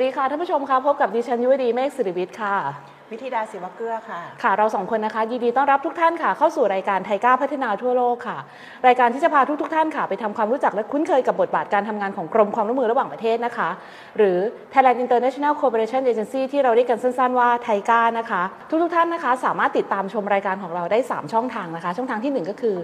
สวัสดีค่ะท่านผู้ชมคะพบกับดิฉันยุวดีเมฆสิริวิทย์ค่ะ วิธีดาศิวเกลือค่ะ ค่ะ เราสองคนนะคะยินดีต้อนรับทุกท่านค่ะ เข้าสู่รายการไทก้าพัฒนาทั่วโลกค่ะ รายการที่จะพาทุกๆท่านค่ะ ไปทำความรู้จักและคุ้นเคยกับบทบาทการทำงานของกรมความร่วมมือระหว่างประเทศนะคะ หรือ Thailand International Cooperation Agency ที่เราเรียกกันสั้นๆว่าไทก้านะคะ ทุกๆท่านนะคะ สามารถติดตามชมรายการของเราได้ 3 ช่องทางนะคะ ช่องทางทีหนึ่1 ก็คือ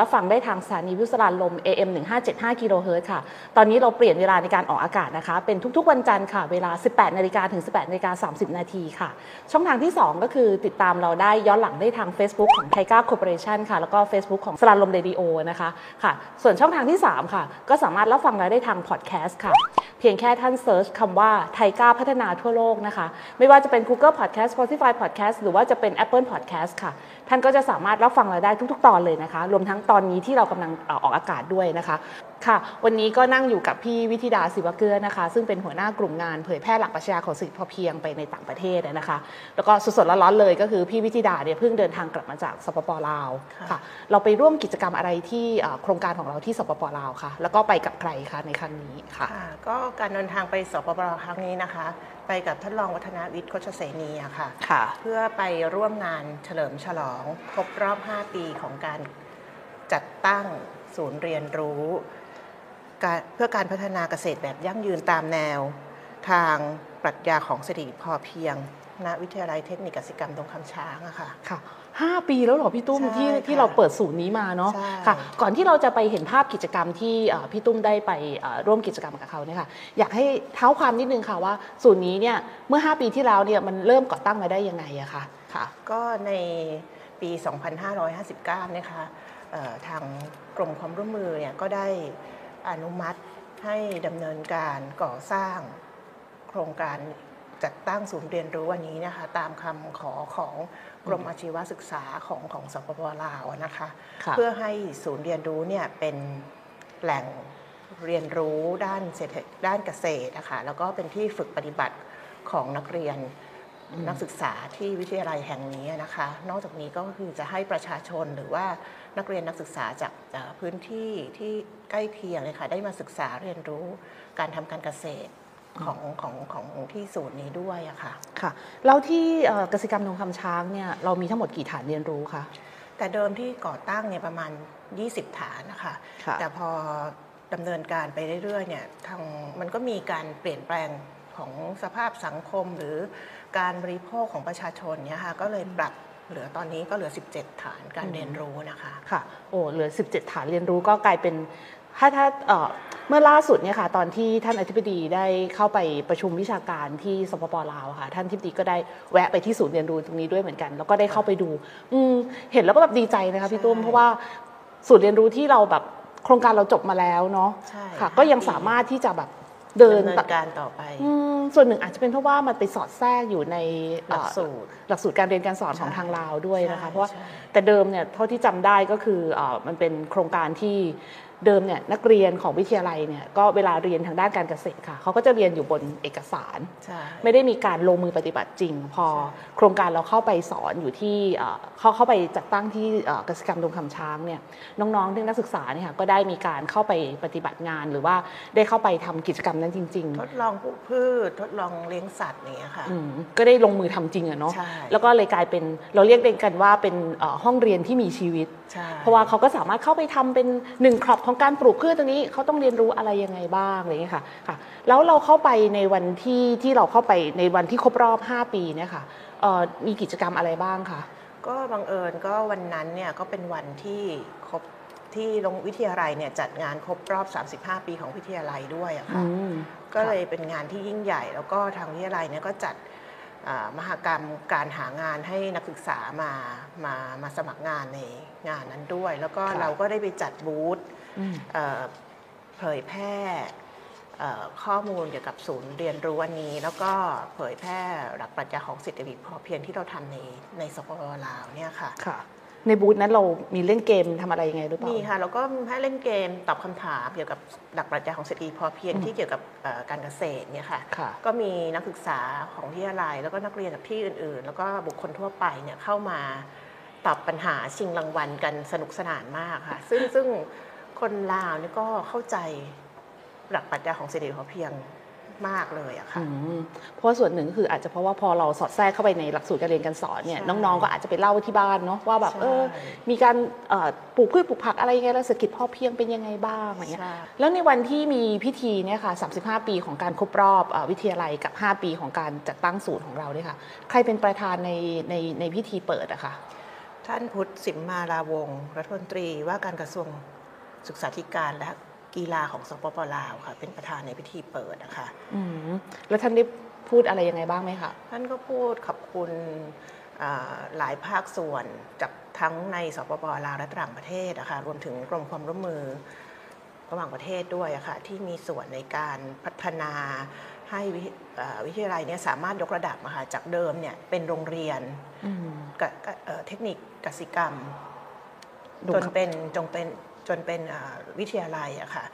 รับฟังได้ทางสถานีวิทยุสรานลม AM 1575กิโลเฮิรตซ์ค่ะ ตอนนี้เราเปลี่ยนเวลาในการออกอากาศนะคะ เป็นทุกๆ วันจันทร์ค่ะ เวลา 18นาฬิกาถึง 18นาฬิกา30นาทีค่ะช่องทางที่ 2 ก็คือติดตามเราได้ย้อนหลังได้ทาง Facebook ของ TICA Cooperation ค่ะ แล้วก็ Facebook ของสราญรมเรดิโอนะคะค่ะ ส่วนช่องทางที่ 3 ค่ะ ก็สามารถรับฟังเราได้ทางพอดแคสต์ค่ะ เพียงแค่ท่าน search คำว่า TICA พัฒนาทั่วโลกนะคะ ไม่ว่าจะเป็น Google Podcast Spotify Podcast หรือว่าจะเป็น Apple Podcast ค่ะท่านก็จะสามารถรับฟังเราได้ทุก ๆ ตอนเลยนะคะ รวมทั้งตอนนี้ที่เรากำลังเอ่อออกอากาศด้วยนะคะค่ะ วันนี้ก็นั่งอยู่กับพี่วิธิดาศิวเกลือนะคะ ซึ่งเป็นหัวหน้ากลุ่มงานเผยแพร่หลักปรัชญาของเศรษฐกิจพอเพียงไปในต่างประเทศนะคะ แล้วก็สดๆร้อนๆเลยก็คือพี่วิธิดาเนี่ยเพิ่งเดินทางกลับมาจากสปปลาวค่ะค่ะเราไปร่วมกิจกรรมอะไรที่เอ่อโครงการของเราที่สปปลาวค่ะ แล้วก็ไปกับใครคะในครั้งนี้ค่ะค่ะ ก็การเดินทางไปสปปลาวครั้งนี้นะคะ ไปกับท่านรองวัฒนาวิทย์โคชเสนีอะค่ะค่ะ เพื่อไปร่วมงานเฉลิมฉลองครบรอบ 5 ปีของการจัดตั้งศูนย์เรียนรู้การเพื่อการพัฒนาเกษตรแบบยั่งยืนตามแนว ทางปรัชญาของเศรษฐกิจพอเพียง ณ วิทยาลัยเทคนิคกสิกรรมตรงคำช้างอะค่ะ ค่ะห้าปีแล้วเหรอพี่ตุ้มใช่ที่ค่ะที่เราเปิดศูนย์นี้มาเนาะใช่ค่ะ ก่อนที่เราจะไปเห็นภาพกิจกรรมที่เอ่อพี่ตุ้มได้ไปเอ่อร่วมกิจกรรมกับเขาเนี่ยค่ะ อยากให้เท้าความนิดนึงค่ะว่าศูนย์นี้เนี่ยเมื่อ 5 ปีที่แล้วเนี่ยมันเริ่มก่อตั้งมาได้ยังไงอะคะค่ะ ก็ใน ปี 2559 นะคะเอ่อทางกรมความร่วมมือเนี่ยก็ได้อนุมัติให้ดำเนินการก่อสร้างโครงการจัดตั้งศูนย์เรียนรู้วันนี้นะคะตามคำขอของกรมอาชีวศึกษาของของสปปลาวนะคะค่ะเพื่อให้ศูนย์เรียนรู้เนี่ยเป็นแหล่งเรียนรู้ด้านเศรษฐด้านเกษตรนะคะแล้วก็เป็นที่ฝึกปฏิบัติของนักเรียน นักศึกษาที่วิทยาลัยแห่งนี้นะคะ นอกจากนี้ก็คือจะให้ประชาชนหรือว่านักเรียนนักศึกษาจากเอ่อพื้นที่ที่ใกล้เคียงเลยค่ะได้มาศึกษาเรียนรู้การทำการเกษตรของของของที่ศูนย์นี้ด้วยอะค่ะค่ะแล้วที่เอ่อกสิกรรมทองคำช้างเนี่ยเรามีทั้งหมดกี่ฐานเรียนรู้คะแต่เดิมที่ก่อตั้งเนี่ยประมาณ 20 ฐานนะคะค่ะแต่พอดำเนินการไปเรื่อยๆเนี่ยทางมันก็มีการเปลี่ยนแปลงของสภาพสังคมหรือ การบริโภคของประชาชนเนี่ยค่ะก็เลยปรับเหลือตอนนี้ก็เหลือ 17 ฐานการเรียนรู้นะคะค่ะโอ้เหลือ 17 ฐานเรียนรู้ก็กลายเป็นถ้าถ้าเอ่อเมื่อล่าสุดเนี่ยค่ะตอนที่ท่านอธิบดีได้เข้าไปประชุมวิชาการที่สปปลาวค่ะ ท่านอธิบดีก็ได้แวะไปที่ศูนย์เรียนรู้ตรงนี้ด้วยเหมือนกัน แล้วก็ได้เข้าไปดู อืมเห็นแล้วก็แบบดีใจนะคะพี่ตุ้มใช่เพราะว่าศูนย์เรียนรู้ที่เราแบบโครงการเราจบมาแล้วเนาะใช่ค่ะ ก็ยังสามารถที่จะแบบ เดินดำเนินแบบการต่อไป อืมส่วนหนึ่งอาจจะเป็นเพราะว่ามันไปสอดแทรกอยู่ในหลักสูตรเอ่อหลักสูตรการเรียนการสอนของใช่ทางลาวด้วยนะคะ ใช่เพราะว่าใช่ แต่เดิมเนี่ยเท่าที่จำได้ก็คือเออมันเป็นโครงการที่เดิมเนี่ยนักเรียนของวิทยาลัยเนี่ยก็เวลาเรียนทางด้านการเกษตรค่ะเขาก็จะเรียนอยู่บนเอกสารใช่ไม่ได้มีการลงมือปฏิบัติจริง พอใช่โครงการเราเข้าไปสอนอยู่ที่เอ่อเข้าเข้าไปจัดตั้งที่เอ่อกสิกรรมดงคำช้างเนี่ยน้องๆที่นักศึกษาเนี่ยค่ะก็ได้มีการเข้าไปปฏิบัติงาน หรือว่าได้เข้าไปทำกิจกรรมนั้นจริง ๆ ทดลองปลูกพืชทดลองเลี้ยงสัตว์อย่างเงี้ยค่ะอืมก็ได้ลงมือทำจริงอะเนาะใช่แล้วก็เลยกลายเป็นเราเรียกกันว่าเป็นเอ่อห้องเรียนที่มีชีวิตใช่เพราะว่าเขาก็สามารถเข้าไปทำเป็นหนึ่งครอบของการปลูกพืชตรงนี้เขาต้องเรียนรู้อะไรยังไงบ้างอะไรอย่างเงี้ยค่ะค่ะ แล้วเราเข้าไปในวันที่ที่เราเข้าไปในวันที่ครบรอบ 5 ปีเนี่ยค่ะเอ่อมีกิจกรรมอะไรบ้างคะก็บังเอิญก็วันนั้นเนี่ยก็เป็นวันที่ครบที่โรงวิทยาลัยเนี่ยจัดงานครบรอบ 35 ปีของวิทยาลัยด้วยอะค่ะอืมก็เลยเป็นงานที่ยิ่งใหญ่ แล้วก็ทางวิทยาลัยเนี่ยก็จัดอ่า มหกรรมการหางานให้นักศึกษามามามาสมัครงานในงานนั้นด้วย แล้วก็ค่ะเราก็ได้ไปจัดบูธอืมเอ่อเผยแพร่เอ่อข้อมูลเกี่ยวกับศูนย์เรียนรู้วันนี้ แล้วก็เผยแพร่หลักปรัชญาของเศรษฐกิจพอเพียงที่เราทำในในสปปลาวเนี่ยค่ะค่ะ ในบูธนั้นเรามีเล่นเกมทำอะไรยังไงหรือเปล่า มีค่ะแล้วก็ให้เล่นเกมตอบคำถามเกี่ยวกับหลักปรัชญาของเศรษฐกิจพอเพียงอืมที่เกี่ยวกับเอ่อการเกษตรเนี่ยค่ะค่ะ ก็มีนักศึกษาของวิทยาลัยแล้วก็นักเรียนจากที่อื่นๆ แล้วก็บุคคลทั่วไปเนี่ยเข้ามาตอบปัญหาชิงรางวัลกันสนุกสนานมากค่ะ ซึ่งซึ่งคนลาวเนี่ยก็เข้าใจหลักปรัชญาของเศรษฐกิจพอเพียง มากเลยอะค่ะอืมเพราะว่าส่วนหนึ่งก็คืออาจจะเพราะว่าพอเราสอดแทรกเข้าไปในหลักสูตรการเรียนการสอนเนี่ยใช่น้องๆก็อาจจะไปเล่าที่บ้านเนาะว่าแบบใช่เออมีการเอ่อปลูกพืชปลูกผักอะไรยังไงแล้วเศรษฐกิจพอเพียงเป็นยังไงบ้างอะไรเงี้ยใช่แล้วในวันที่มีพิธีเนี่ยค่ะ35 ปีของการครบรอบเออวิทยาลัยกับ 5 ปีของการจัดตั้งศูนย์ของเราเนี่ยค่ะ ใครเป็นประธานในในในพิธีเปิดอะคะท่านพุทธสิมมาลาวงศ์รัฐมนตรีว่าการกระทรวงศึกษาธิการและ กีฬาของสปปลาวค่ะ เป็นประธานในพิธีเปิดนะคะอืมแล้วท่านได้พูดอะไรยังไงบ้างไหมคะ ท่านก็พูดขอบคุณอ่าหลายภาคส่วนจากทั้งในสปปลาวและต่างประเทศนะคะรวมถึงกรมความร่วมมือระหว่างประเทศด้วยอะค่ะที่มีส่วนในการพัฒนาให้วิอ่าวิทยาลัยเนี้สามารถยกระดับอะค่ะจากเดิมเนี่ยเป็นโรงเรียนอืมกะกะเอ่อเทคนิคกสิกรรมดูจนครับเป็นจงเป็น จนเป็นอ่าวิทยาลัยอะค่ะ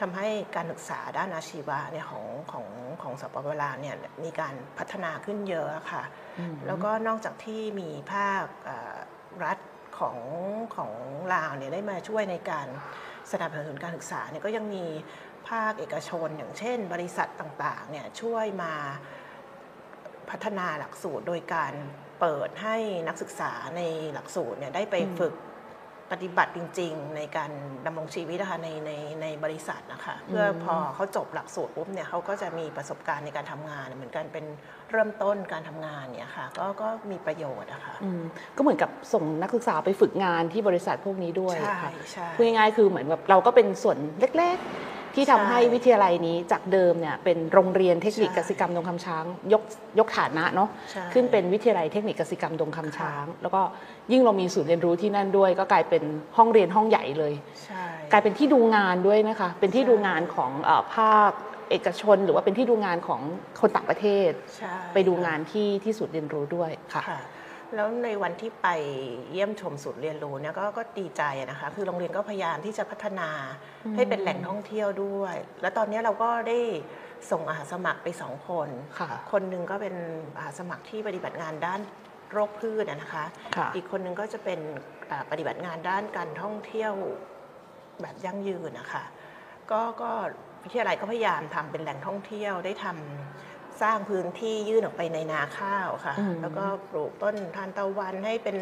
ทำให้การศึกษาด้านอาชีวะเนี่ยของของของสปปลาวเนี่ยมีการพัฒนาขึ้นเยอะอะค่ะอืมแล้วก็นอกจากที่มีภาคอ่ารัฐของของลาวเนี่ยได้มาช่วยในการสนับสนุนการศึกษาเนี่ยก็ยังมีภาคเอกชน อย่างเช่น บริษัทต่างๆเนี่ยช่วยมาพัฒนาหลักสูตรโดยการเปิดให้นักศึกษาในหลักสูตรเนี่ยได้ไปอืมฝึก ปฏิบัติจริง ๆ ในการดำรงชีวิตนะคะในในในบริษัทนะคะเพื่อพอเขาจบหลักสูตรปุ๊บเนี่ยเขาก็จะมีประสบการณ์ในการทำงาน เหมือนกันเป็นเริ่มต้นการทำงานเนี่ยค่ะก็ก็มีประโยชน์อะค่ะอืมก็เหมือนกับส่งนักศึกษาไปฝึกงานที่บริษัทพวกนี้ด้วยใช่ค่ะใช่พูดง่ายๆคือเหมือนแบบเราก็เป็นส่วนเล็กๆ ที่ทำใช่ให้วิทยาลัยนี้จากเดิมเนี่ยเป็นโรงเรียนเทคนิคใช่กสิกรรมดงคำช้างยกยกฐานะเนาะใช่ขึ้นเป็นวิทยาลัยเทคนิคกสิกรรมดงคำช้าง แล้วก็ยิ่งเรามีศูนย์เรียนรู้ที่นั่นด้วย ก็กลายเป็นห้องเรียนห้องใหญ่เลยใช่กลายเป็นที่ดูงานด้วยนะคะ เป็นที่ใช่ดูงานของเออภาคเอกชนหรือว่าเป็นที่ดูงานของคนต่างประเทศใช่ไปดูงานที่ที่ศูนย์เรียนรู้ด้วยค่ะค่ะ แล้วในวันที่ไปเยี่ยมชมศูนย์เรียนรู้เนี่ยก็ก็ดีใจอะนะคะ คือโรงเรียนก็พยายามที่จะพัฒนาให้เป็นแหล่งท่องเที่ยวด้วย แล้วตอนนี้เราก็ได้ส่งอาสาสมัครไปสองคนค่ะคนหนึ่งก็เป็นอาสาสมัครที่ปฏิบัติงานด้านโรคพืชอะนะคะค่ะอีกคนหนึ่งก็จะเป็นอ่าปฏิบัติงานด้านการท่องเที่ยวแบบยั่งยืนนะคะ ก็ก็วิทยาลัยก็พยายามทำเป็นแหล่งท่องเที่ยวได้ทำ สร้างพื้นที่ยื่นออกไปในนาข้าวค่ะอืมแล้วก็ปลูกต้นทานตะวันให้เป็น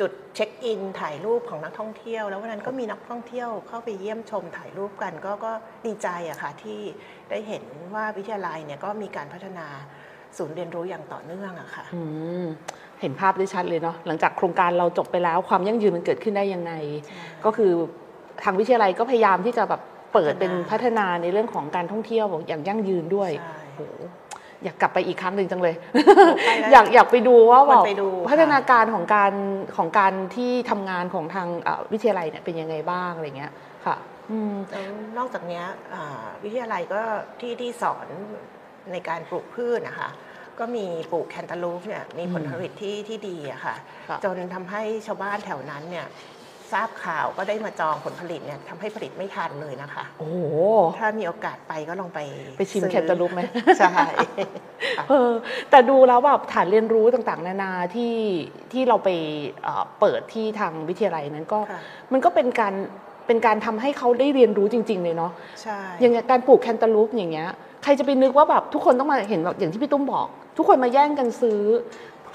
จุดเช็คอินถ่ายรูปของนักท่องเที่ยว แล้ววันนั้นก็มีนักท่องเที่ยวเข้าไปเยี่ยมชมถ่ายรูปกันก็ก็ดีใจอะค่ะที่ได้เห็นว่าวิทยาลัยเนี่ยก็มีการพัฒนาศูนย์เรียนรู้อย่างต่อเนื่องอะค่ะอืมเห็นภาพได้ชัดเลยเนาะหลังจากโครงการเราจบไปแล้วความยั่งยืนมันเกิดขึ้นได้ยังไง ก็คือทางวิทยาลัยก็พยายามที่จะแบบเปิดเป็นพัฒนาในเรื่องของการท่องเที่ยวอย่างยั่งยืนด้วยใช่โอ้โห อยากกลับไปอีกครั้งหนึ่งจังเลยไปแล้วอยากอยากไปดูว่าแบบไปดูค่ะพัฒนาการของการของการที่ทำงานของทางเอ่อวิทยาลัยเนี่ยเป็นยังไงบ้างอะไรเงี้ยค่ะอืมแล้วนอกจากเนี้ยอ่าวิทยาลัยก็ที่ที่สอนในการปลูกพืชนะคะ ก็มีปลูกแคนตาลูปเนี่ยมีผลผลิตที่ที่ดีอะค่ะค่ะจนทำให้ชาวบ้านแถวนั้นเนี่ย ทราบข่าวก็ได้มาจองผลผลิตเนี่ยทำให้ผลิตไม่ทันเลยนะคะ โอ้โห ถ้ามีโอกาสไปก็ลองไปไปชิมซื้อแคนตาลูปไหมใช่เออแต่ดูแล้วแบบฐานเรียนรู้ต่างๆ นานาที่ที่เราไปเอ่อเปิดที่ทางวิทยาลัยนั้นก็ค่ะมันก็เป็นการเป็นการทำให้เขาได้เรียนรู้จริง ๆ เลยเนาะใช่อย่างเงี้ยการปลูกแคนตาลูปอย่างเงี้ยใครจะไปนึกว่าแบบทุกคนต้องมาเห็นแบบอย่างที่พี่ตุ้มบอก ทุกคนมาแย่งกันซื้อ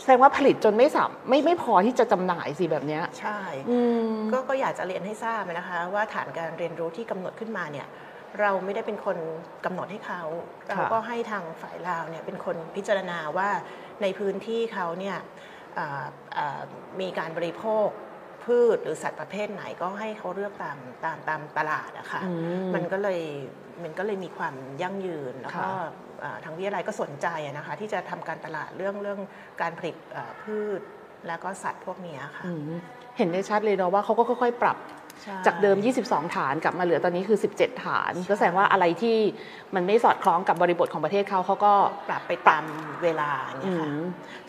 แสดงว่าผลิตจนไม่สับไม่ไม่พอที่จะจำหน่ายสิแบบเนี้ยใช่อืมก็ก็อยากจะเรียนให้ทราบนะคะ ว่าฐานการเรียนรู้ที่กำหนดขึ้นมาเนี่ยเราไม่ได้เป็นคนกำหนดให้เขาค่ะเราก็ให้ทางฝ่ายลาวเนี่ยเป็นคนพิจารณาว่าในพื้นที่เขาเนี่ยอ่าอ่ามีการบริโภคพืชหรือสัตว์ประเภทไหนก็ให้เขาเลือกตามตามตามตลาดอะค่ะอืมมันก็เลยมันก็เลยมีความยั่งยืนแล้วก็ค่ะอ่า ทางวิทยาลัยก็สนใจอะนะคะที่จะทำการตลาดเรื่องเรื่องการผลิตอ่าพืช แล้วก็สัตว์พวกเนี้ยค่ะอืมเห็นได้ชัดเลยเนาะว่าเขาก็ค่อยๆ ปรับใช่จากเดิม 22 ฐานกลับมาเหลือตอนนี้คือ 17 ฐาน ก็แสดงว่าอะไรที่มันไม่สอดคล้องกับบริบทของประเทศเขาเขาก็ปรับไปตามเวลาอย่างอืเงี้ยค่ะม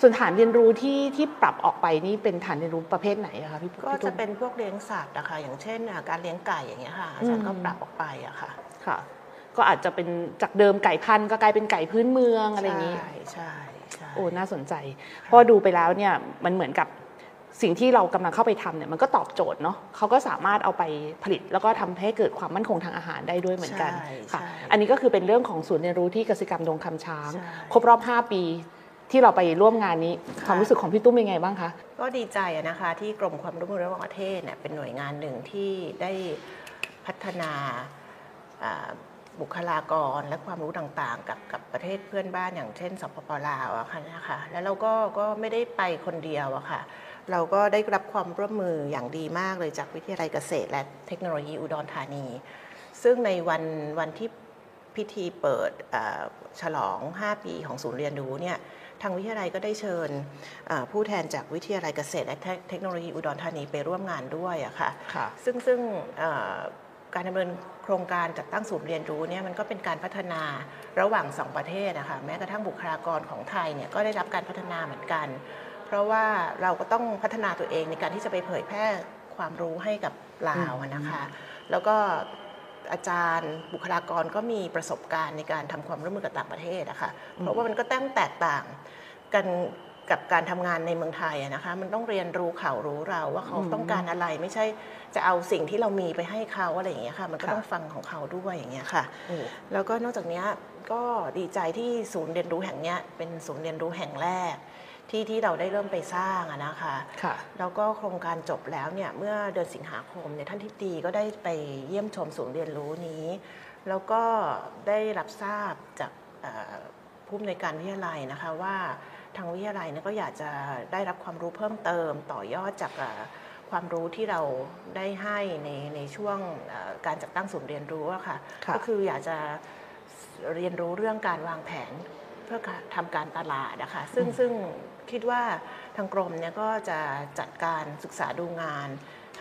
ส่วนฐานเรียนรู้ที่ที่ปรับออกไปนี่เป็นฐานเรียนรู้ประเภทไหนอะคะพี่ก็พี่จะตุ้มเป็นพวกเลี้ยงสัตว์นะคะอย่างเช่นอะการเลี้ยงไก่อย่างเงี้ยค่ะอาจารย์ก็อืมปรับออกไปอะค่ะค่ะ ก็อาจจะเป็นจากเดิมไก่พันธุ์ก็กลายเป็นไก่พื้นเมืองอะไรอย่างนี้ ใช่ใช่ใช่โอ้น่าสนใจเพราะว่าดูไปแล้วเนี่ยมันเหมือนกับสิ่งที่เรากำลังเข้าไปทำเนี่ยมันก็ตอบโจทย์เนาะเขาก็สามารถเอาไปผลิต แล้วก็ทำให้เกิดความมั่นคงทางอาหารได้ด้วยเหมือนกันใช่ค่ะใช่อันนี้ก็คือเป็นเรื่องของศูนย์เรียนรู้ที่กสิกรรมดงคำช้างใช่ครบรอบ 5 ปีที่เราไปร่วมงานนี้ค่ะความรู้สึกของพี่ตุ้มเป็นไงบ้างคะก็ดีใจอะนะคะที่กรมความร่วมมือระหว่างประเทศเนี่ยเป็นหน่วยงานหนึ่งที่ได้พัฒนาอ่า บุคลากรและความรู้ต่างๆ กับกับประเทศเพื่อนบ้านอย่างเช่นสปปลาวอะค่ะนะคะแล้วเราก็ก็ไม่ได้ไปคนเดียวอะค่ะ เราก็ได้รับความร่วมมืออย่างดีมากเลยจากวิทยาลัยเกษตร และเทคโนโลยีอุดรธานี ซึ่งในวันวันที่พิธีเปิดอ่าฉลอง 5 ปีของศูนย์เรียนรู้เนี่ยทางวิทยาลัยก็ได้เชิญอ่าผู้แทนจากวิทยาลัยเกษตร และเทคเทคโนโลยีอุดรธานีไปร่วมงานด้วยอะค่ะค่ะซึ่งซึ่งเอ่อ การดำเนินโครงการจัดตั้งศูนย์เรียนรู้เนี่ยมันก็เป็นการพัฒนาระหว่างสองประเทศนะคะแม้กระทั่งบุคลากรของไทยเนี่ยก็ได้รับการพัฒนาเหมือนกัน เพราะว่าเราก็ต้องพัฒนาตัวเองในการที่จะไปเผยแพร่ความรู้ให้กับลาวอะนะคะ แล้วก็อาจารย์บุคลากรก็มีประสบการณ์ในการทำความร่วมมือกับต่างประเทศนะคะเพราะว่ามันก็ต้องแตกต่างกัน กับการทำงานในเมืองไทยอะนะคะ มันต้องเรียนรู้เขารู้เราว่าเขาต้องการอะไรไม่ใช่จะเอาสิ่งที่เรามีไปให้เขาอะไรอย่างเงี้ยค่ะ มันก็ค่ะต้องฟังของเขาด้วยอย่างเงี้ยค่ะโอ้แล้วก็นอกจากเนี้ยก็ดีใจที่ศูนย์เรียนรู้แห่งเนี้ยเป็นศูนย์เรียนรู้แห่งแรก ที่ที่เราได้เริ่มไปสร้างอะนะคะค่ะแล้วก็โครงการจบแล้วเนี่ยเมื่อเดือนสิงหาคมเนี่ยท่านทิบดีก็ได้ไปเยี่ยมชมศูนย์เรียนรู้นี้ แล้วก็ได้รับทราบจากเอ่อผู้อำนวยการวิทยาลัยนะคะว่า ทางวิทยาลัยเนี่ยก็อยากจะได้รับความรู้เพิ่มเติมต่อยอดจากเอ่อความรู้ที่เราได้ให้ในในช่วงเอ่อการจัดตั้งศูนย์เรียนรู้อะค่ะค่ะ ก็คืออยากจะเรียนรู้เรื่องการวางแผนเพื่อการทำการตลาดนะคะซึ่งซึ่งคิดว่าทางกรมเนี่ยก็จะจัดการศึกษาดูงาน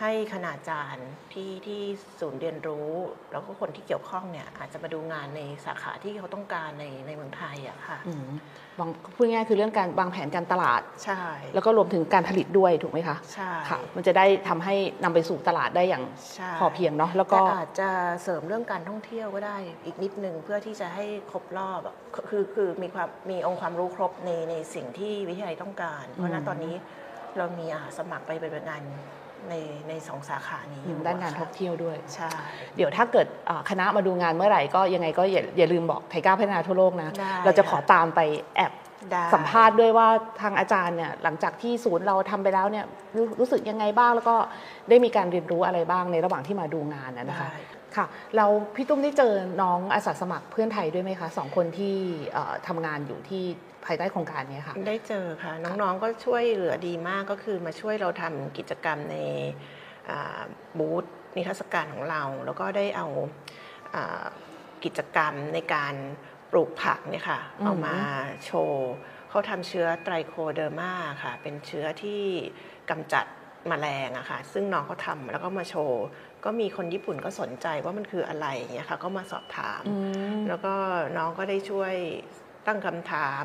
ให้คณาจารย์ที่ที่ศูนย์เรียนรู้ แล้วก็คนที่เกี่ยวข้องเนี่ยอาจจะมาดูงานในสาขาที่เขาต้องการในในเมืองไทยอะค่ะอืมวางพูดง่ายๆคือเรื่องการวางแผนการตลาดใช่ แล้วก็รวมถึงการผลิตด้วยถูกไหมคะใช่ค่ะ มันจะได้ทำให้นำไปสู่ตลาดได้อย่างใช่พอเพียงเนาะแล้วก็แต่อาจจะเสริมเรื่องการท่องเที่ยวก็ได้อีกนิดนึงเพื่อที่จะให้ครบรอบอะคือคือมีความมีองค์ความรู้ครบในในสิ่งที่วิทยาลัยต้องการ เพราะณตอนนี้เรามีอาสมัครไปเป็นงาน ในในสองสาขานี้อยู่ด้านการอะค่ะท่องเที่ยวด้วย ใช่ เดี๋ยวถ้าเกิดอ่าคณะมาดูงานเมื่อไหร่ก็ยังไงก็อย่าอย่าลืมบอกไทก้าพัฒนาทั่วโลกนะได้เราจะขอตามไปแอบได้สัมภาษณ์ด้วยว่าทางอาจารย์เนี่ยหลังจากที่ศูนย์เราทำไปแล้วเนี่ยรู้รู้สึกยังไงบ้างแล้วก็ได้มีการเรียนรู้อะไรบ้างในระหว่างที่มาดูงานนะนะคะได้ ค่ะเราพี่ตุ้มได้เจอน้องอาสาสมัครเพื่อนไทยด้วยไหมคะสองคนที่เอ่อทำงานอยู่ที่ภายใต้โครงการเนี้ค่ะ ได้เจอค่ะ น้องๆก็ช่วยเหลือดีมากก็คือมาช่วยเราทำกิจกรรมในอ่าบูธนิทรรศการของเรา แล้วก็ได้เอาอ่ากิจกรรมในการปลูกผักเนี่ยค่ะอืมเอามาโชว์เขาทำเชื้อไตรโคเดอร์มาค่ะ เป็นเชื้อที่กำจัดแมลงอะค่ะ ซึ่งน้องเขาทำแล้วก็มาโชว์ ก็มีคนญี่ปุ่นก็สนใจว่ามันคืออะไรอย่างเงี้ยค่ะก็มาสอบถามอืมแล้วก็น้องก็ได้ช่วยตั้งคำถาม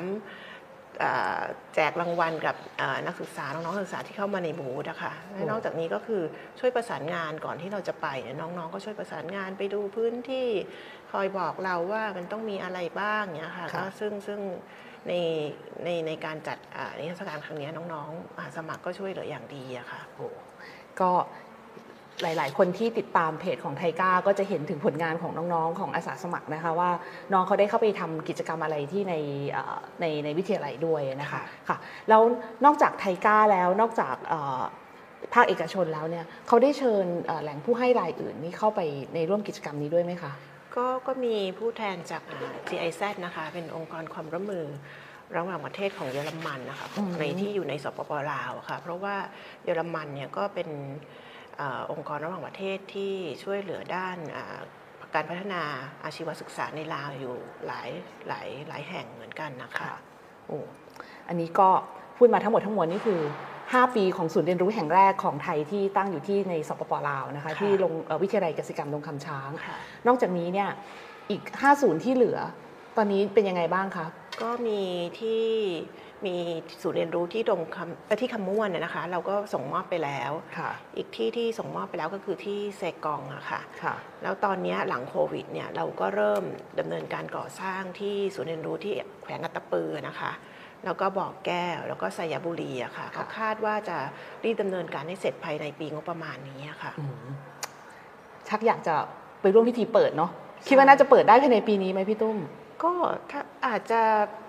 อ่าแจกรางวัลกับอ่านักศึกษาน้องๆนักศึกษาที่เข้ามาในบูธนะคะและนอกจากนี้ก็คือช่วยประสานงานก่อนที่เราจะไปเนี่ยน้องๆ ก็ช่วยประสานงานไปดูพื้นที่คอยบอกเราว่ามันต้องมีอะไรบ้างเนี่ยค่ะค่ะก็ซึ่งซึ่งในในในการจัดอ่านิทรรศการครั้งเนี้ยน้องๆอาสาสมัครก็ช่วยเหลืออย่างดีอะค่ะโอ้ก็ หลาย ๆ คนที่ติดตามเพจของไทก้าก็จะเห็นถึงผลงานของน้อง ๆ ของอาสาสมัครนะคะว่าน้องเขาได้เข้าไปทำกิจกรรมอะไรที่ในเอ่อในในวิทยาลัยด้วยนะคะค่ะค่ะแล้วนอกจากไทก้าแล้วนอกจากเอ่อภาคเอกชนแล้วเนี่ยเขาได้เชิญเอ่อแหล่งผู้ให้รายอื่นนี่เข้าไปในร่วมกิจกรรมนี้ด้วยไหมคะก็ก็มีผู้แทนจากอ่า GIZ นะคะเป็นองค์กรความร่วมมือระหว่างประเทศของเยอรมันนะคะอืมในที่อยู่ในสปปลาวอะค่ะเพราะว่าเยอรมันเนี่ยก็เป็น อาองค์กรระหว่างประเทศที่ช่วยเหลือด้านอ่าการพัฒนาอาชีวศึกษาในลาวอยู่หลายหลายหลายแห่งเหมือนกันนะคะโอ้อันนี้ก็พูดมาทั้งหมดทั้งมวลนี่คือ 5 ปีของศูนย์เรียนรู้แห่งแรกของไทยที่ตั้งอยู่ที่ในสปปลาวนะคะค่ะที่โรงเอ่อวิทยาลัยเกษตรกรรมลงคำช้างค่ะนอกจากนี้เนี่ยอีก 5 ศูนย์ที่เหลือ ตอนนี้เป็นยังไงบ้างคะก็มีที่ มีศูนย์เรียนรู้ที่ดงคำเอ่อที่คำม่วนน่ะนะคะ เราก็ส่งมอบไปแล้วค่ะอีกที่ที่ส่งมอบไปแล้วก็คือที่เซกองอะค่ะค่ะแล้วตอนเนี้ยหลังโควิดเนี่ยเราก็เริ่มดำเนินการก่อสร้างที่ศูนย์เรียนรู้ที่แขวงอัตตปือนะคะ แล้วก็บ่อแก้วแล้วก็สยบุรีอะค่ะค่ะก็คาดว่าจะรีบดำเนินการให้เสร็จภายในปีงบประมาณนี้อะค่ะอืมชักอยากจะไปร่วมพิธีเปิดเนาะคิดว่าน่าจะเปิดได้ภายในปีนี้ไหมพี่ตุ้มก็ถ้าอาจจะเอ่อไ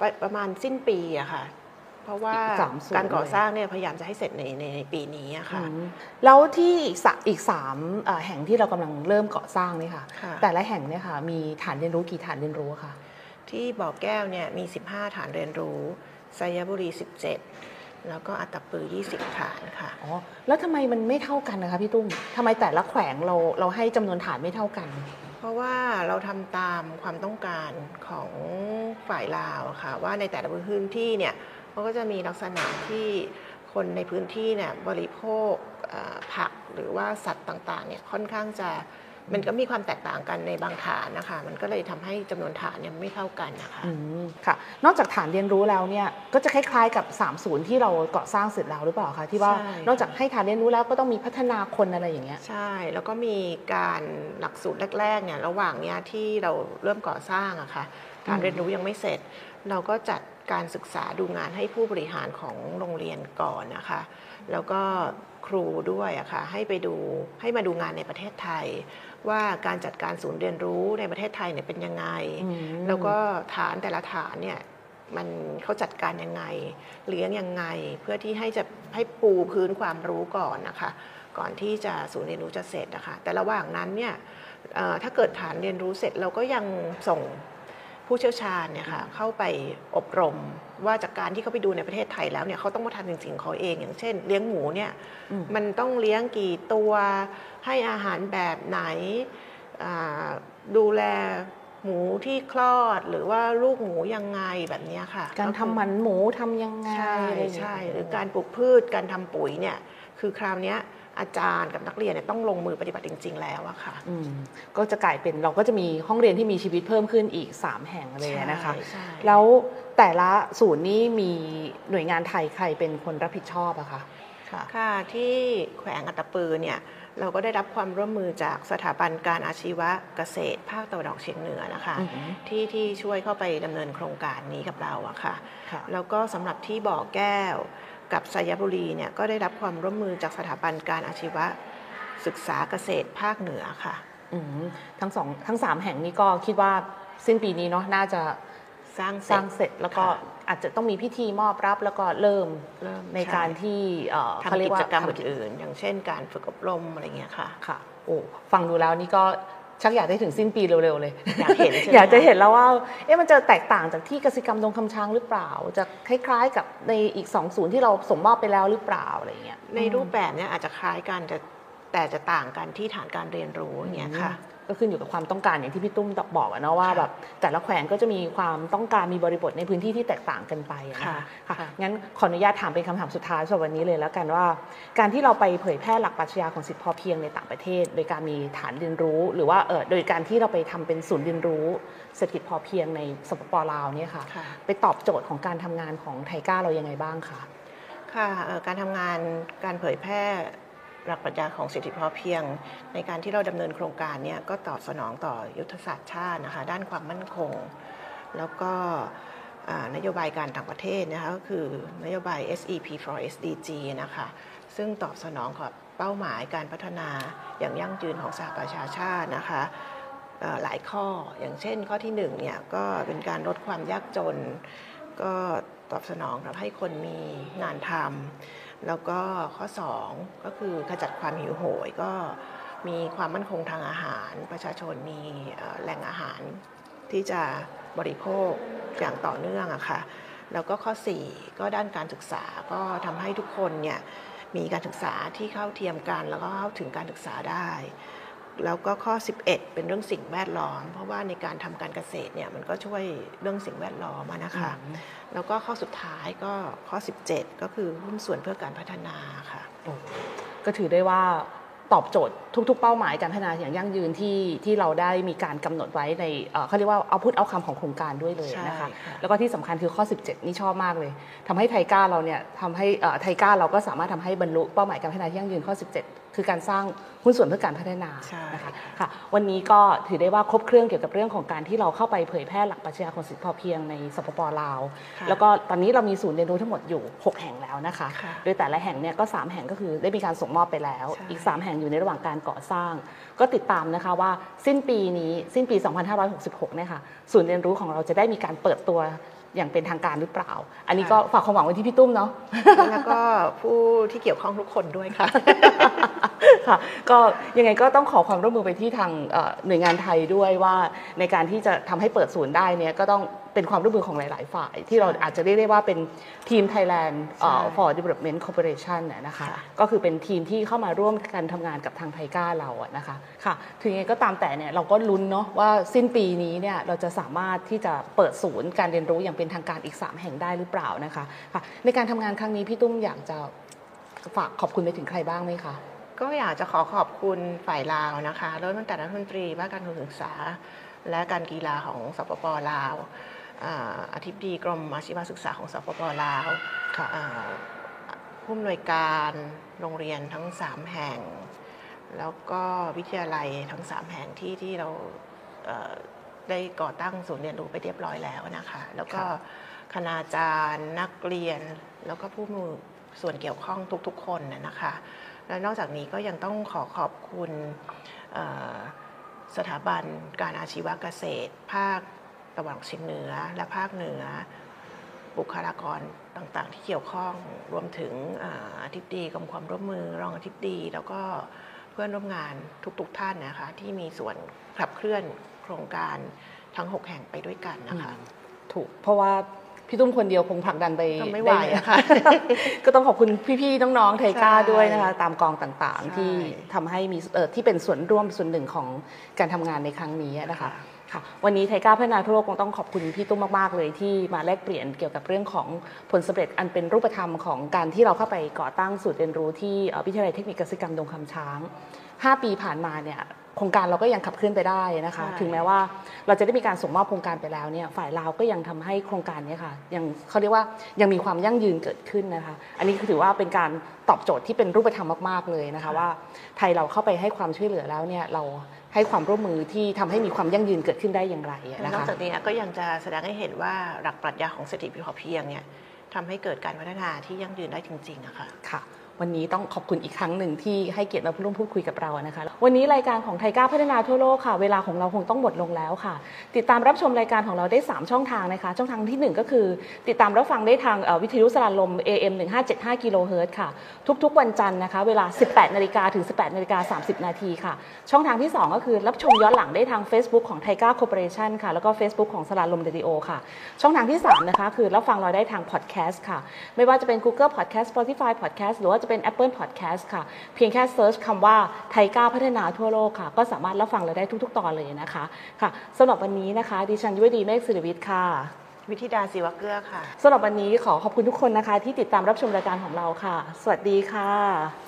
ปประมาณสิ้นปีอะค่ะ เพราะว่าอีกสามส่วนการก่อเลยสร้างเนี่ยพยายามจะให้เสร็จในในในปีนี้อะค่ะอืมแล้วที่อีกสะอีกสามเอ่อแห่งที่เรากำลังเริ่มก่อสร้างนี่ค่ะค่ะ แต่ละแห่งเนี่ยค่ะ มีฐานเรียนรู้กี่ฐานเรียนรู้อะคะที่บ่อแก้วเนี่ยมี 15 ฐานเรียนรู้ไซยบุรี 17แล้วก็อัตตปือ 20 ฐานค่ะ อ๋อ แล้วทำไมมันไม่เท่ากันนะคะพี่ตุ้มทำไมแต่ละแขวงเราเราให้จำนวนฐานไม่เท่ากัน เพราะว่าเราทำตามความต้องการของฝ่ายลาวค่ะ ว่าในแต่ละพื้นที่เนี่ยเขาก็จะมีลักษณะที่คนในพื้นที่เนี่ยบริโภคผักหรือว่าสัตว์ต่างๆเนี่ยค่อนข้างจะ มันก็มีความแตกต่างกันในบางฐานนะคะ มันก็เลยทำให้จำนวนฐานเนี่ยไม่เท่ากันนะคะอืมค่ะ นอกจากฐานเรียนรู้แล้วเนี่ยก็จะคล้ายๆกับ3ศูนย์ที่เราก่อสร้างเสร็จแล้วหรือเปล่าคะที่ว่าใช่นอกจากให้ฐานเรียนรู้แล้วก็ต้องมีพัฒนาคนอะไรอย่างเงี้ยใช่ แล้วก็มีการหลักสูตรแรกๆเนี่ยระหว่างเนี้ยที่เราเริ่มก่อสร้างอะค่ะฐานเรียนรู้ยังไม่เสร็จเราก็จัดการศึกษาดูงานให้ผู้บริหารของโรงเรียนก่อนนะคะ แล้วก็ครูด้วยอะค่ะให้ไปดูให้มาดูงานในประเทศไทย ว่าการจัดการศูนย์เรียนรู้ในประเทศไทยเนี่ยเป็นยังไงอืมแล้วก็ฐานแต่ละฐานเนี่ยมันเขาจัดการยังไง เลี้ยงยังไง เพื่อที่ให้จะให้ปูพื้นความรู้ก่อนนะคะ ก่อนที่จะศูนย์เรียนรู้จะเสร็จนะคะ แต่ระหว่างนั้นเนี่ยเอ่อถ้าเกิดฐานเรียนรู้เสร็จเราก็ยังส่ง ผู้เชี่ยวชาญเนี่ยค่ะเข้าไปอบรมว่าจากการที่เขาไปดูในประเทศไทยแล้วเนี่ยเขาต้องมาทำจริงๆของเขาเอง อย่างเช่น เลี้ยงหมูเนี่ยอืมมันต้องเลี้ยงกี่ตัวให้อาหารแบบไหนอ่าดูแลหมูที่คลอดหรือว่าลูกหมูยังไงแบบเนี้ยค่ะ การก็ทำคือหมันหมูทำยังไงใช่อะไรอย่างเงี้ยใช่หรือการปลูกพืชการทำปุ๋ยเนี่ย คือคราวเนี้ยอาจารย์กับนักเรียนเนี่ยต้องลงมือปฏิบัติจริง ๆ แล้วอะค่ะอืมก็จะกลายเป็นเราก็จะมีห้องเรียนที่มีชีวิตเพิ่มขึ้นอีก 3 แห่งเลยนะคะใช่ใช่แล้วแต่ละศูนย์นี้มีหน่วยงานไทยใครเป็นคนรับผิดชอบอะคะค่ะค่ะที่แขวงอัตตปือเนี่ยเราก็ได้รับความร่วมมือจากสถาบันการอาชีวะเกษตร ภาคตะวันออกเฉียงเหนือนะคะอือหือที่ที่ช่วยเข้าไปดำเนินโครงการนี้กับเราอะค่ะค่ะแล้วก็สำหรับที่บ่อแก้ว กับไซยบุรีเนี่ยก็ได้รับความร่วมมือจากสถาบันการอาชีวะศึกษาเกษตรภาคเหนือค่ะอืมทั้งสองทั้งสามแห่งนี้ก็คิดว่าสิ้นปีนี้เนาะน่าจะสร้างสร้างเสร็จแล้วก็ค่ะอาจจะต้องมีพิธีมอบรับแล้วก็เริ่มเริ่มในการที่เอ่อเขาทำเรียกิกว่าจกรรมทำอื่นๆอย่างเช่นการฝึกอบรมอะไรเงี้ยค่ะค่ะโอ้ฟังดูแล้วนี่ก็ ชักอยากได้ถึงสิ้นปีเร็วๆเลย อยากเห็นใช่ไหมอยากจะเห็นแล้วว่า เอ๊ะมันจะแตกต่างจากที่กสิกรรมดงคำช้างหรือเปล่า จะคล้ายๆกับในอีกสองศูนย์ที่เราส่งมอบไปแล้วหรือเปล่าอะไรอย่างเงี้ย ในรูปแบบเนี้ยอาจจะคล้ายกันแต่แต่จะต่างกันที่ฐานการเรียนรู้อย่างเงี้ยค่ะ ก็ขึ้นอยู่กับความต้องการอย่างที่พี่ตุ้มบอกอะเนาะว่าค่ะแบบแต่ละแขวงก็จะมีความต้องการมีบริบทในพื้นที่ที่แตกต่างกันไปอะนะคะค่ะค่ะค่ะงั้นขออนุญาตถามเป็นคำถามสุดท้ายสำหรับวันนี้เลยแล้วกันว่า การที่เราไปเผยแพร่หลักปรัชญาของสิทธิพอเพียงในต่างประเทศ โดยการมีฐานเรียนรู้ หรือว่าเออโดยการที่เราไปทำเป็นศูนย์เรียนรู้เศรษฐกิจพอเพียงในสปปลาวเนี่ยค่ะค่ะไปตอบโจทย์ของการทำงานของไทก้าเรายังไงบ้างคะค่ะเอ่อการทำงานการเผยแพร่ หลักปรัชญาของสิทธิพอเพียง ในการที่เราดำเนินโครงการเนี่ยก็ตอบสนองต่อยุทธศาสตร์ชาตินะคะด้านความมั่นคง แล้วก็นโยบายการต่างประเทศนะคะก็คือนโยบาย SEP for SDG นะคะซึ่งตอบสนองกับเป้าหมายการพัฒนาอย่างยั่งยืนของสหประชาชาตินะคะหลายข้ออย่างเช่นข้อที่หนึ่งเนี่ยก็เป็นการลดความยากจน ก็ตอบสนองทำให้คนมีงานทำ แล้วก็ข้อ 2 ก็คือขจัดความหิวโหยก็มีความมั่นคงทางอาหาร ประชาชนมีแหล่งอาหารที่จะบริโภคอย่างต่อเนื่องอะค่ะแล้วก็ข้อ 4 ก็ด้านการศึกษาก็ทำให้ทุกคนเนี่ยมีการศึกษาที่เข้าเทียมกัน แล้วก็เข้าถึงการศึกษาได้ แล้วก็ข้อ 11 เป็นเรื่องสิ่งแวดล้อม เพราะว่าในการทำการเกษตรเนี่ยมันก็ช่วยเรื่องสิ่งแวดล้อมอะนะคะแล้วก็ข้อสุดท้ายก็ข้อ 17 ก็คือหุ้นส่วนเพื่อการพัฒนาค่ะโอ้ก็ถือได้ว่าตอบโจทย์ทุก ๆ เป้าหมายการพัฒนาอย่างยั่งยืนที่ที่เราได้มีการกำหนดไว้ในเอ่อเขาเรียกว่าเอาพุทเอาคำของโครงการด้วยเลยนะคะใช่ค่ะแล้วก็ที่สำคัญคือข้อ 17 นี่ชอบมากเลยทำให้ไทก้าเราเนี่ยทำให้เอ่อไทก้าเราก็สามารถทำให้บรรลุเป้าหมายการพัฒนาที่ยั่งยืนข้อ 17 คือการสร้างหุ้นส่วนเพื่อการพัฒนาใช่นะคะค่ะวันนี้ก็ถือได้ว่าครบเครื่องเกี่ยวกับเรื่องของการที่เราเข้าไปเผยแพร่หลักปรัชญาของเศรษฐกิจพอเพียงในสปปลาวค่ะแล้วก็ตอนนี้เรามีศูนย์เรียนรู้ทั้งหมดอยู่ 6 แห่งแล้วนะคะค่ะโดยแต่ละแห่งเนี่ยก็ 3 แห่งก็คือได้มีการส่งมอบไปแล้วใช่อีก 3 แห่งอยู่ในระหว่างการก่อสร้าง ก็ติดตามนะคะว่าสิ้นปีนี้สิ้นปี 2566เนี่ยค่ะศูนย์เรียนรู้ของเราจะได้มีการเปิดตัว อย่างเป็นทางการหรือเปล่า อันนี้ก็ฝากความหวังไว้ที่พี่ตุ้มเนาะแล้วก็ผู้ที่เกี่ยวข้องทุกคนด้วยค่ะค่ะก็ยังไงก็ต้องขอความร่วมมือไปที่ทางเอ่อหน่วยงานไทยด้วยว่าในการที่จะทำให้เปิดศูนย์ได้เนี่ยก็ต้อง เป็นความร่วมมือของหลาย ๆ ฝ่าย ที่เราอาจจะเรียกได้ว่าเป็นทีม Thailand เอ่อใช่ for Development Corporation น่ะนะคะค่ะก็คือเป็นทีมที่เข้ามาร่วมกันทำงานกับทางไทก้าเราอะนะคะค่ะถึงยังไงก็ตามแต่เนี่ยเราก็ลุ้นเนาะว่าสิ้นปีนี้เนี่ยเราจะสามารถที่จะเปิดศูนย์การเรียนรู้อย่างเป็นทางการอีก 3 แห่งได้หรือเปล่านะคะค่ะในการทำงานครั้งนี้พี่ตุ้มอยากจะฝากขอบคุณไปถึงใครบ้างไหมคะก็อยากจะขอขอบคุณฝ่ายลาวนะคะเริ่มตั้งแต่รัฐมนตรีว่าการศึกษา และการกีฬาของสปปลาว อ่าอธิบดีกรมอาชีวศึกษาของสปปลาวค่ะอ่าผู้อำนวยการโรงเรียนทั้ง 3 แห่ง แล้วก็วิทยาลัยทั้ง 3 แห่งที่ที่เราเอ่อได้ก่อตั้งศูนย์เรียนรู้ไปเรียบร้อยแล้วนะคะ แล้วก็ค่ะคณาจารย์นักเรียน แล้วก็ผู้มีส่วนเกี่ยวข้องทุกๆ คนนะนะคะ และนอกจากนี้ก็ยังต้องขอขอบคุณเอ่อสถาบันการอาชีวเกษตร ภาค ตะวันออกเฉียงเหนือและภาคเหนือ บุคลากรต่างๆ ที่เกี่ยวข้องรวมถึงอ่าอธิบดีกรมความร่วมมือรองอธิบดี แล้วก็เพื่อนร่วมงานทุกๆท่านนะคะที่มีส่วนขับเคลื่อนโครงการทั้ง 6 แห่งไปด้วยกันนะคะถูกเพราะว่าพี่ตุ้มคนเดียวคงผลักดันไปทำไม่ไหวอะค่ะก็ต้องขอบคุณพี่ๆน้องๆไทก้าใช่ด้วยนะคะตามกองต่างๆใช่ที่ทำให้มีเอ่อที่เป็นส่วนร่วมส่วนหนึ่งของการทำงานในครั้งนี้นะคะ ค่ะวันนี้ไทยก้าพัฒนาทั่วโลกคงต้องขอบคุณพี่ตุ้มมาก ๆ เลยที่มาแลกเปลี่ยนเกี่ยวกับเรื่องของผลสำเร็จอันเป็นรูปธรรมของการที่เราเข้าไปก่อตั้งศูนย์เรียนรู้ที่วิทยาลัยเทคนิคเกษตรกรรมดงคำช้าง 5 ปีผ่านมาเนี่ยโครงการเราก็ยังขับเคลื่อนไปได้นะคะ ถึงแม้ว่าเราจะได้มีการส่งมอบโครงการไปแล้วเนี่ยฝ่ายลาวก็ยังทำให้โครงการนี้ค่ะยังเขาเรียกว่ายังมีความยั่งยืนเกิดขึ้นนะคะ อันนี้ถือว่าเป็นการตอบโจทย์ที่เป็นรูปธรรมมาก ๆเลยนะคะว่าไทยเราเข้าไปให้ความช่วยเหลือแล้วเนี่ยเรา ให้ความร่วมมือที่ทำให้มีความยั่งยืนเกิดขึ้นได้อย่างไรนะคะนอกจากนี้ก็ยังจะแสดงให้เห็นว่าหลักปรัชญาของเศรษฐกิจพอเพียงเนี่ยทำให้เกิดการพัฒนาที่ยั่งยืนได้จริงๆอะค่ะค่ะ วันนี้ต้องขอบคุณอีกครั้งหนึ่งที่ให้เกียรติมาร่วมพูดคุยกับเรานะคะ วันนี้รายการของไทก้าพัฒนาทั่วโลกค่ะ เวลาของเราคงต้องหมดลงแล้วค่ะ ติดตามรับชมรายการของเราได้ 3 ช่องทางนะคะ ช่องทางทีหนึ่1 ก็คือ ติดตามรับฟังได้ทางวิทยุสารลม AM 1575กิโลเฮิรตซ์ค่ะ ทุกๆ วันจันทร์นะคะ เวลา 18นาฬิกาถึง 18นาฬิกา30 นาทีค่ะ ช่องทางที่ 2 ก็คือรับชมย้อนหลังได้ทาง Facebook ของ TICA Cooperation ค่ะแล้วก็ Facebook ของสราญรมเรดิโอค่ะ ช่องทางที่3นะคะคือรับฟังเราได้ทางพอดแคสต์ค่ะไม่ว่าจะเป็น Google Podcast Spotify Podcast หรือว่าจะเป็น Apple Podcast ค่ะ เพียงแค่ search คำว่า TICA พัฒนาทั่วโลกค่ะ ก็สามารถรับฟังเราได้ทุก ๆ ตอนเลยนะคะค่ะสำหรับวันนี้นะคะ ดิฉันยุวดีเมฆศิริวิทย์ค่ะวิธิดาศิวเกื้อค่ะสำหรับวันนี้ขอขอบคุณทุกคนนะคะ ที่ติดตามรับชมรายการของเราค่ะ สวัสดีค่ะ